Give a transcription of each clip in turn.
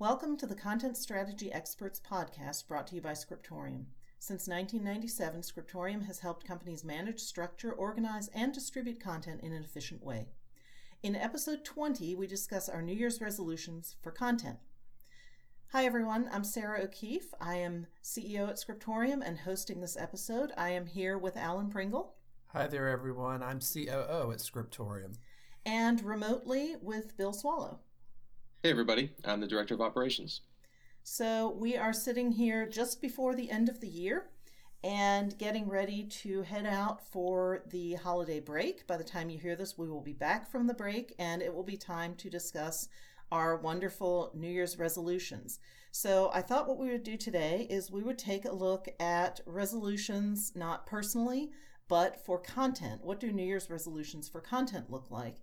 Welcome to the Content Strategy Experts podcast brought to you by Scriptorium. Since 1997, Scriptorium has helped companies manage, structure, organize, and distribute content in an efficient way. In episode 20, we discuss our New Year's resolutions for content. Hi, everyone. I'm Sarah O'Keefe. I am CEO at Scriptorium and hosting this episode. I am here with Alan Pringle. Hi there, everyone. I'm COO at Scriptorium. And remotely with Bill Swallow. Hey, everybody. I'm the Director of Operations. So, we are sitting here just before the end of the year and getting ready to head out for the holiday break. By the time you hear this, we will be back from the break and it will be time to discuss our wonderful New Year's resolutions. So, I thought what we would do today is we would take a look at resolutions, not personally, but for content. What do New Year's resolutions for content look like?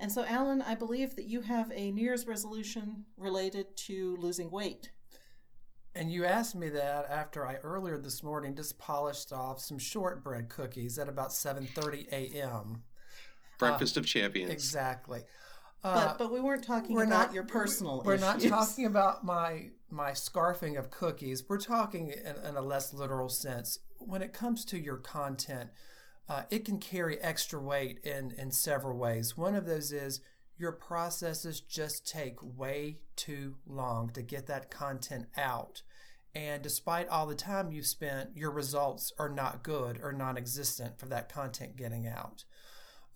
And so, Alan, I believe that you have a New Year's resolution related to losing weight. And you asked me that after I earlier this morning just polished off some shortbread cookies at about 7:30 a.m. Breakfast uh, of champions. Exactly. Uh, but but we weren't talking we're about not, your personal. We're issues. not talking about my my scarfing of cookies. We're talking in, in a less literal sense. When it comes to your content, uh, it can carry extra weight in, in several ways. One of those is your processes just take way too long to get that content out. And despite all the time you've spent, your results are not good or non existent for that content getting out.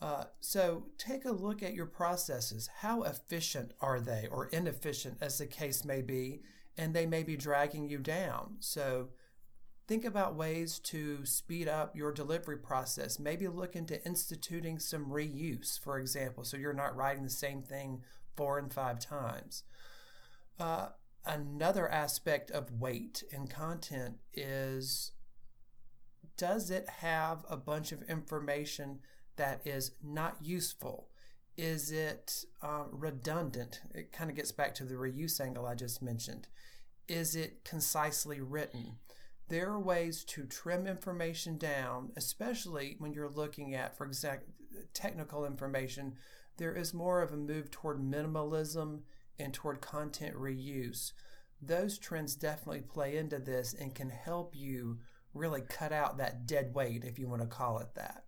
Uh, so take a look at your processes. How efficient are they, or inefficient as the case may be? And they may be dragging you down. So Think about ways to speed up your delivery process. Maybe look into instituting some reuse, for example, so you're not writing the same thing four and five times. Uh, another aspect of weight in content is does it have a bunch of information that is not useful? Is it uh, redundant? It kind of gets back to the reuse angle I just mentioned. Is it concisely written? There are ways to trim information down, especially when you're looking at, for example, technical information. There is more of a move toward minimalism and toward content reuse. Those trends definitely play into this and can help you really cut out that dead weight, if you want to call it that.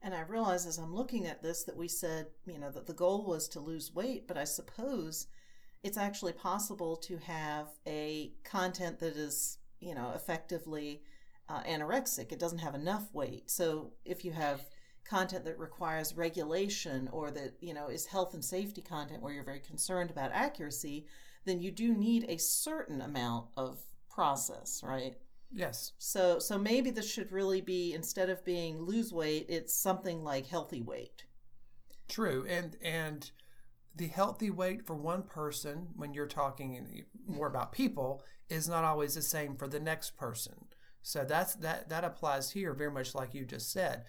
And I realize as I'm looking at this that we said, you know, that the goal was to lose weight, but I suppose it's actually possible to have a content that is you know, effectively uh, anorexic. It doesn't have enough weight. So if you have content that requires regulation or that, you know, is health and safety content where you're very concerned about accuracy, then you do need a certain amount of process, right? Yes. So so maybe this should really be instead of being lose weight, it's something like healthy weight. True. And and the healthy weight for one person when you're talking more about people is not always the same for the next person. So that's that that applies here very much like you just said.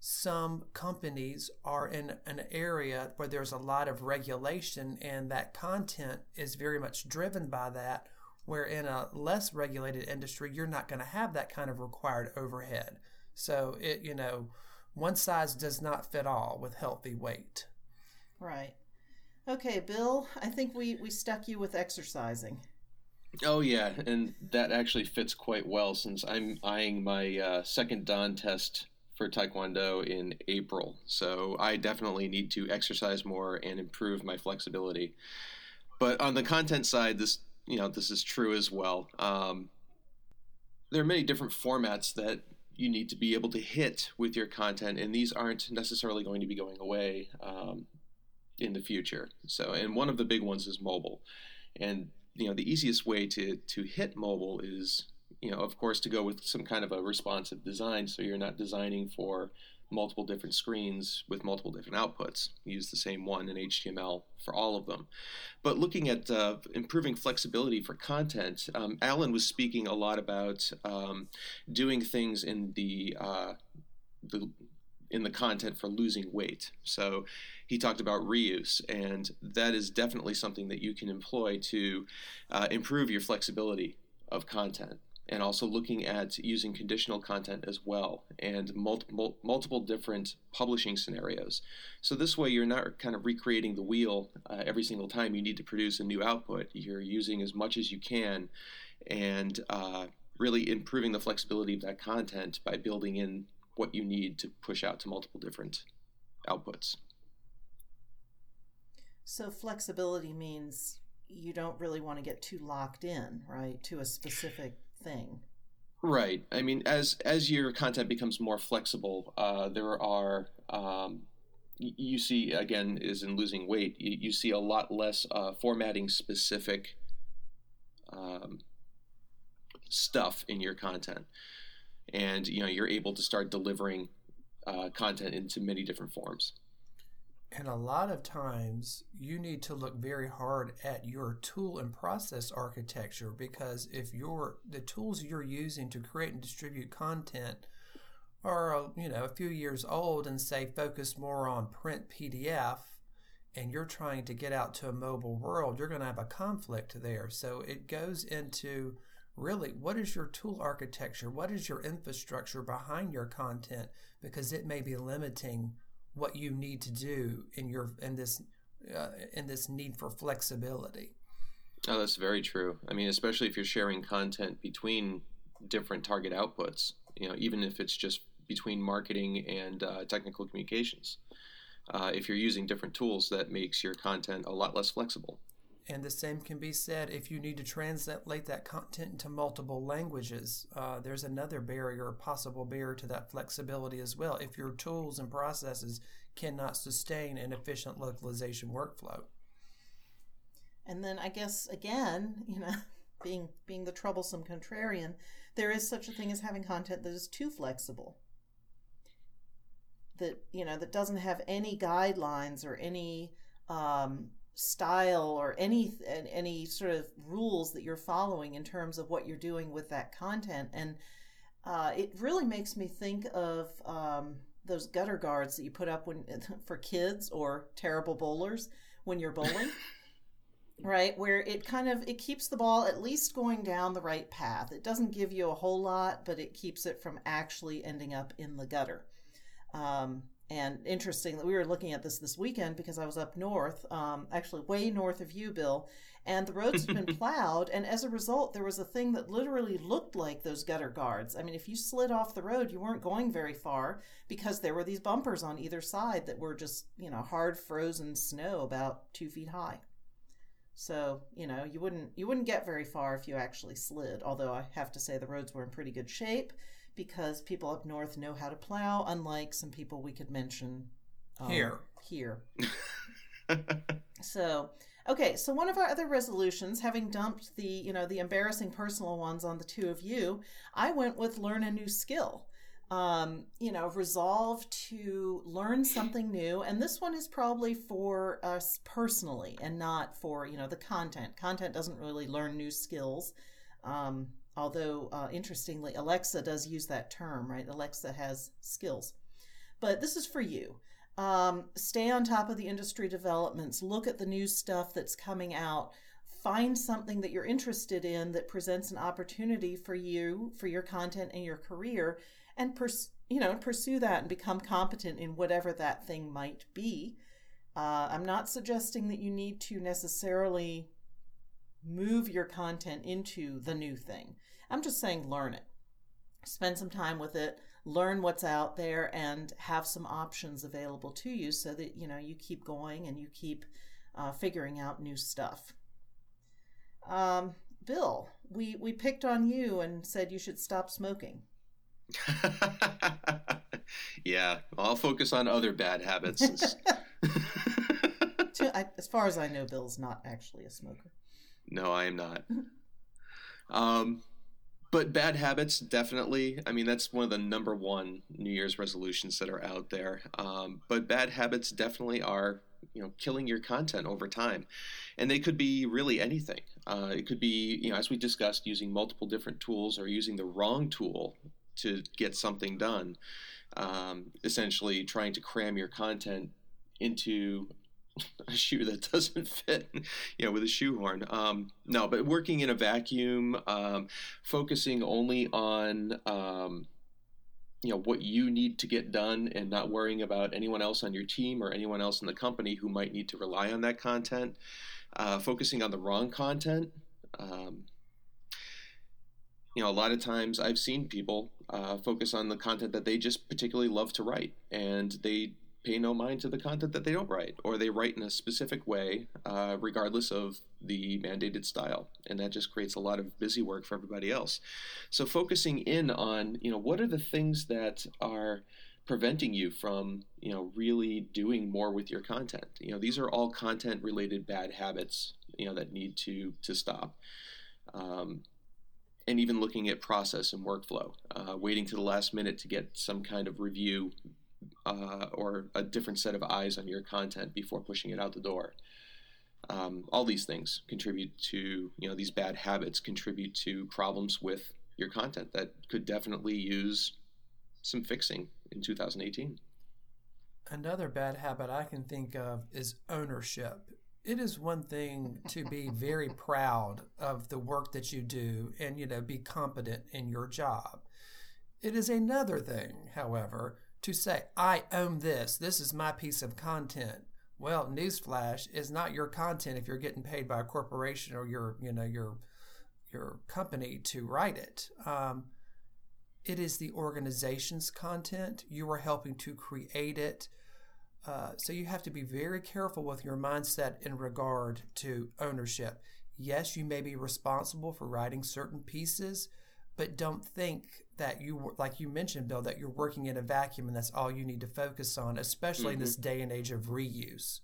Some companies are in an area where there's a lot of regulation and that content is very much driven by that where in a less regulated industry you're not going to have that kind of required overhead. So it you know one size does not fit all with healthy weight. Right. Okay, Bill, I think we, we stuck you with exercising. Oh yeah, and that actually fits quite well since I'm eyeing my uh, second Dan test for Taekwondo in April. So I definitely need to exercise more and improve my flexibility. But on the content side, this you know this is true as well. Um, there are many different formats that you need to be able to hit with your content, and these aren't necessarily going to be going away um, in the future. So, and one of the big ones is mobile, and you know the easiest way to to hit mobile is you know of course to go with some kind of a responsive design. So you're not designing for multiple different screens with multiple different outputs. Use the same one in html for all of them. But looking at uh, improving flexibility for content um, alan was speaking a lot about um, doing things in the uh, the in the content for losing weight. So he talked about reuse, and that is definitely something that you can employ to uh, improve your flexibility of content. and also looking at using conditional content as well and multiple multiple different publishing scenarios. So this way, you're not kind of recreating the wheel uh, every single time you need to produce a new output. You're using as much as you can, and uh, really improving the flexibility of that content by building in what you need to push out to multiple different outputs. So flexibility means you don't really want to get too locked in, right, to a specific thing. Right. I mean, as as your content becomes more flexible, uh, there are um, you see again is in losing weight. You, you see a lot less uh, formatting specific um, stuff in your content, and you know you're able to start delivering uh, content into many different forms. And a lot of times you need to look very hard at your tool and process architecture because if your the tools you're using to create and distribute content are you know a few years old and say focus more on print PDF and you're trying to get out to a mobile world, you're going to have a conflict there. So it goes into really what is your tool architecture? What is your infrastructure behind your content? Because it may be limiting what you need to do in your in this uh, in this need for flexibility. Oh, that's very true. I mean, especially if you're sharing content between different target outputs, you know, even if it's just between marketing and uh, technical communications. Uh, if you're using different tools, that makes your content a lot less flexible. And the same can be said if you need to translate that content into multiple languages. Uh, there's another barrier, a possible barrier to that flexibility as well, if your tools and processes cannot sustain an efficient localization workflow. And then I guess again, you know, being being the troublesome contrarian, there is such a thing as having content that is too flexible. That you know that doesn't have any guidelines or any um, style or any any sort of rules that you're following in terms of what you're doing with that content. And uh, it really makes me think of um, those gutter guards that you put up when for kids or terrible bowlers when you're bowling right? Where it kind of it keeps the ball at least going down the right path. It doesn't give you a whole lot but it keeps it from actually ending up in the gutter. Um, and interesting that we were looking at this this weekend because I was up north, um, actually way north of you, Bill, and the roads had been plowed. And as a result, there was a thing that literally looked like those gutter guards. I mean, if you slid off the road, you weren't going very far because there were these bumpers on either side that were just, you know, hard frozen snow about two feet high. So you know you wouldn't you wouldn't get very far if you actually slid. Although I have to say the roads were in pretty good shape because people up north know how to plow, unlike some people we could mention um, here. Here. so, okay, so one of our other resolutions, having dumped the you know the embarrassing personal ones on the two of you, I went with learn a new skill. Um, you know, resolve to learn something new. And this one is probably for us personally and not for, you know, the content. Content doesn't really learn new skills. Um, Although, uh, interestingly, Alexa does use that term, right? Alexa has skills. But this is for you. Um, stay on top of the industry developments, look at the new stuff that's coming out, find something that you're interested in that presents an opportunity for you, for your content and your career, and pers- you know, pursue that and become competent in whatever that thing might be. Uh, I'm not suggesting that you need to necessarily move your content into the new thing. I'm just saying learn it. Spend some time with it, learn what's out there and have some options available to you so that you know you keep going and you keep uh, figuring out new stuff. Um, Bill, we we picked on you and said you should stop smoking. yeah, I'll focus on other bad habits. as far as I know, Bill's not actually a smoker. No, I am not. um, but bad habits definitely. I mean that's one of the number one new year's resolutions that are out there. Um, but bad habits definitely are you know killing your content over time. And they could be really anything. Uh, it could be you know as we discussed using multiple different tools or using the wrong tool to get something done. Um, essentially trying to cram your content into a shoe that doesn't fit, you know, with a shoehorn. Um, no, but working in a vacuum, um, focusing only on, um, you know, what you need to get done and not worrying about anyone else on your team or anyone else in the company who might need to rely on that content. Uh, focusing on the wrong content. Um, you know, a lot of times I've seen people uh, focus on the content that they just particularly love to write, and they pay no mind to the content that they don't write, or they write in a specific way, uh, regardless of the mandated style, and that just creates a lot of busy work for everybody else. So focusing in on, you know, what are the things that are preventing you from, you know, really doing more with your content? You know, these are all content-related bad habits, you know, that need to to stop. Um, and even looking at process and workflow, uh, waiting to the last minute to get some kind of review uh, or a different set of eyes on your content before pushing it out the door. Um, all these things contribute to, you know, these bad habits contribute to problems with your content that could definitely use some fixing in 2018. Another bad habit I can think of is ownership. It is one thing to be very proud of the work that you do and, you know, be competent in your job. It is another thing, however, to say, I own this, this is my piece of content. Well, newsflash is not your content if you're getting paid by a corporation or your, you know, your your company to write it. Um, it is the organization's content. You are helping to create it. Uh, so you have to be very careful with your mindset in regard to ownership. Yes, you may be responsible for writing certain pieces, but don't think that you like you mentioned bill that you're working in a vacuum and that's all you need to focus on especially mm-hmm. in this mm-hmm. day and age of reuse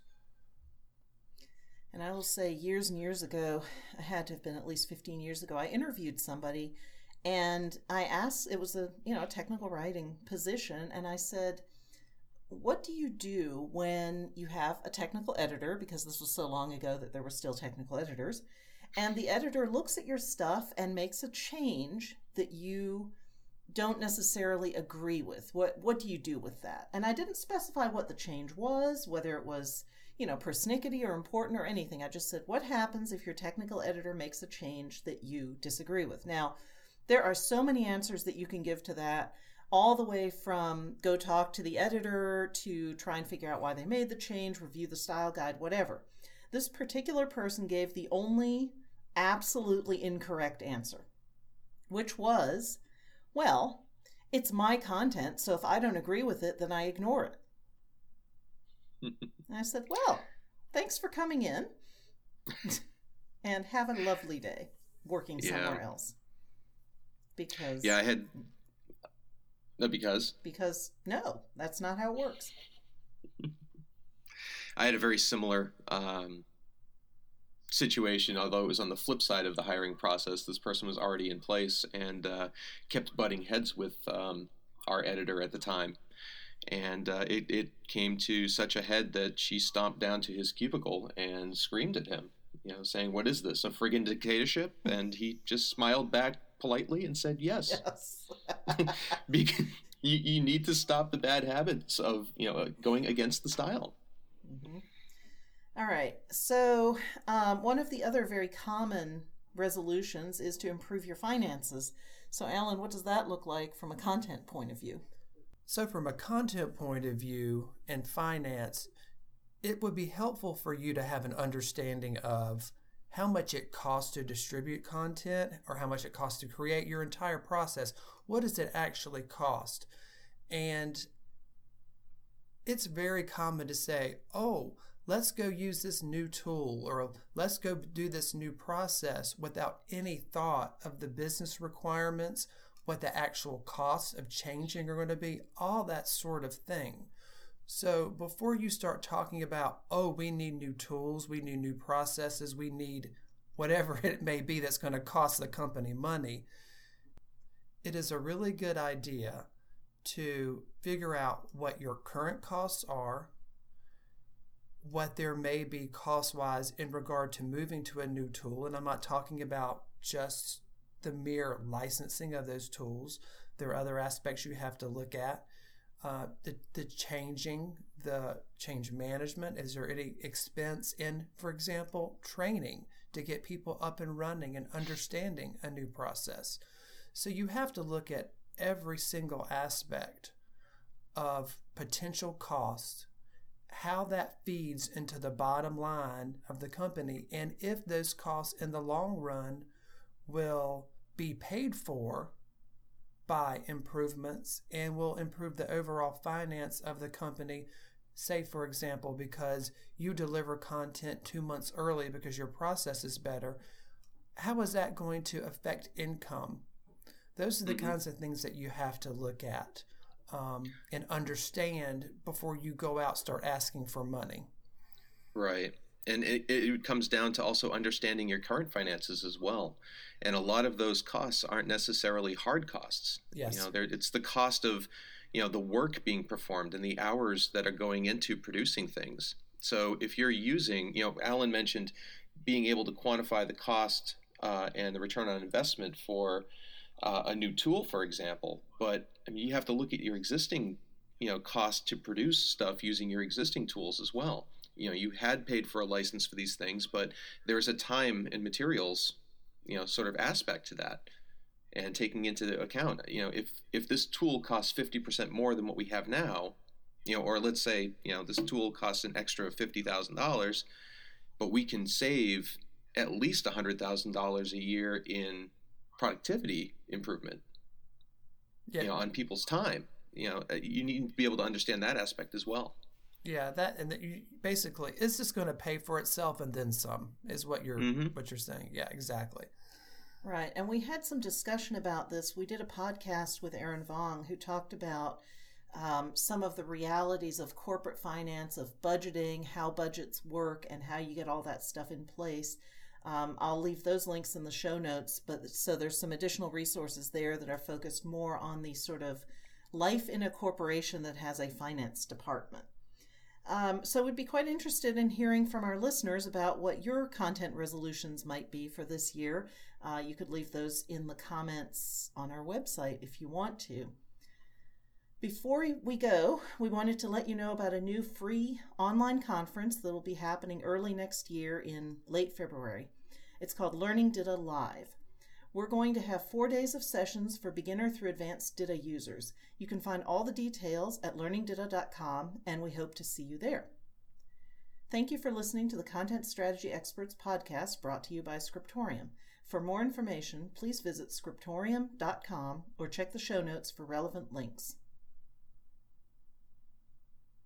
and i will say years and years ago i had to have been at least 15 years ago i interviewed somebody and i asked it was a you know a technical writing position and i said what do you do when you have a technical editor because this was so long ago that there were still technical editors and the editor looks at your stuff and makes a change that you don't necessarily agree with. What what do you do with that? And I didn't specify what the change was, whether it was, you know, persnickety or important or anything. I just said what happens if your technical editor makes a change that you disagree with. Now, there are so many answers that you can give to that, all the way from go talk to the editor to try and figure out why they made the change, review the style guide, whatever. This particular person gave the only absolutely incorrect answer, which was well, it's my content, so if I don't agree with it, then I ignore it. I said, Well, thanks for coming in and have a lovely day working yeah. somewhere else. Because. Yeah, I had. No, because? Because, no, that's not how it works. I had a very similar um, situation, although it was on the flip side of the hiring process. This person was already in place and uh, kept butting heads with um, our editor at the time. And uh, it, it came to such a head that she stomped down to his cubicle and screamed at him, you know, saying, What is this, a friggin' dictatorship? And he just smiled back politely and said, Yes. yes. because you, you need to stop the bad habits of, you know, going against the style. All right. So, um, one of the other very common resolutions is to improve your finances. So, Alan, what does that look like from a content point of view? So, from a content point of view and finance, it would be helpful for you to have an understanding of how much it costs to distribute content or how much it costs to create your entire process. What does it actually cost? And it's very common to say, oh, let's go use this new tool or let's go do this new process without any thought of the business requirements, what the actual costs of changing are going to be, all that sort of thing. So before you start talking about, oh, we need new tools, we need new processes, we need whatever it may be that's going to cost the company money, it is a really good idea to figure out what your current costs are what there may be cost wise in regard to moving to a new tool. And I'm not talking about just the mere licensing of those tools, there are other aspects you have to look at. uh, the, the changing, the change management. Is there any expense in, for example, training to get people up and running and understanding a new process? So you have to look at every single aspect of potential cost, how that feeds into the bottom line of the company, and if those costs in the long run will be paid for by improvements and will improve the overall finance of the company. Say, for example, because you deliver content two months early because your process is better, how is that going to affect income? Those are the mm-hmm. kinds of things that you have to look at um, and understand before you go out start asking for money. Right. And it, it comes down to also understanding your current finances as well. And a lot of those costs aren't necessarily hard costs. Yes. You know, it's the cost of, you know, the work being performed and the hours that are going into producing things. So if you're using, you know, Alan mentioned being able to quantify the cost uh, and the return on investment for uh, a new tool, for example. But I mean, you have to look at your existing, you know, cost to produce stuff using your existing tools as well. You know, you had paid for a license for these things, but there's a time and materials, you know, sort of aspect to that. And taking into account, you know, if if this tool costs 50% more than what we have now, you know, or let's say, you know, this tool costs an extra $50,000, but we can save at least $100,000 a year in productivity improvement yeah. you know on people's time. You know uh, you need to be able to understand that aspect as well. Yeah that and that you basically it's just going to pay for itself and then some is what you're mm-hmm. what you're saying. Yeah exactly. Right and we had some discussion about this. We did a podcast with Erin Vang who talked about um, some of the realities of corporate finance of budgeting how budgets work and how you get all that stuff in place um, I'll leave those links in the show notes, but so there's some additional resources there that are focused more on the sort of life in a corporation that has a finance department. Um, so, we'd be quite interested in hearing from our listeners about what your content resolutions might be for this year. Uh, you could leave those in the comments on our website if you want to. Before we go, we wanted to let you know about a new free online conference that will be happening early next year in late February. It's called Learning DITA Live. We're going to have four days of sessions for beginner through advanced DITA users. You can find all the details at learningdita.com, and we hope to see you there. Thank you for listening to the Content Strategy Experts podcast brought to you by Scriptorium. For more information, please visit scriptorium.com or check the show notes for relevant links.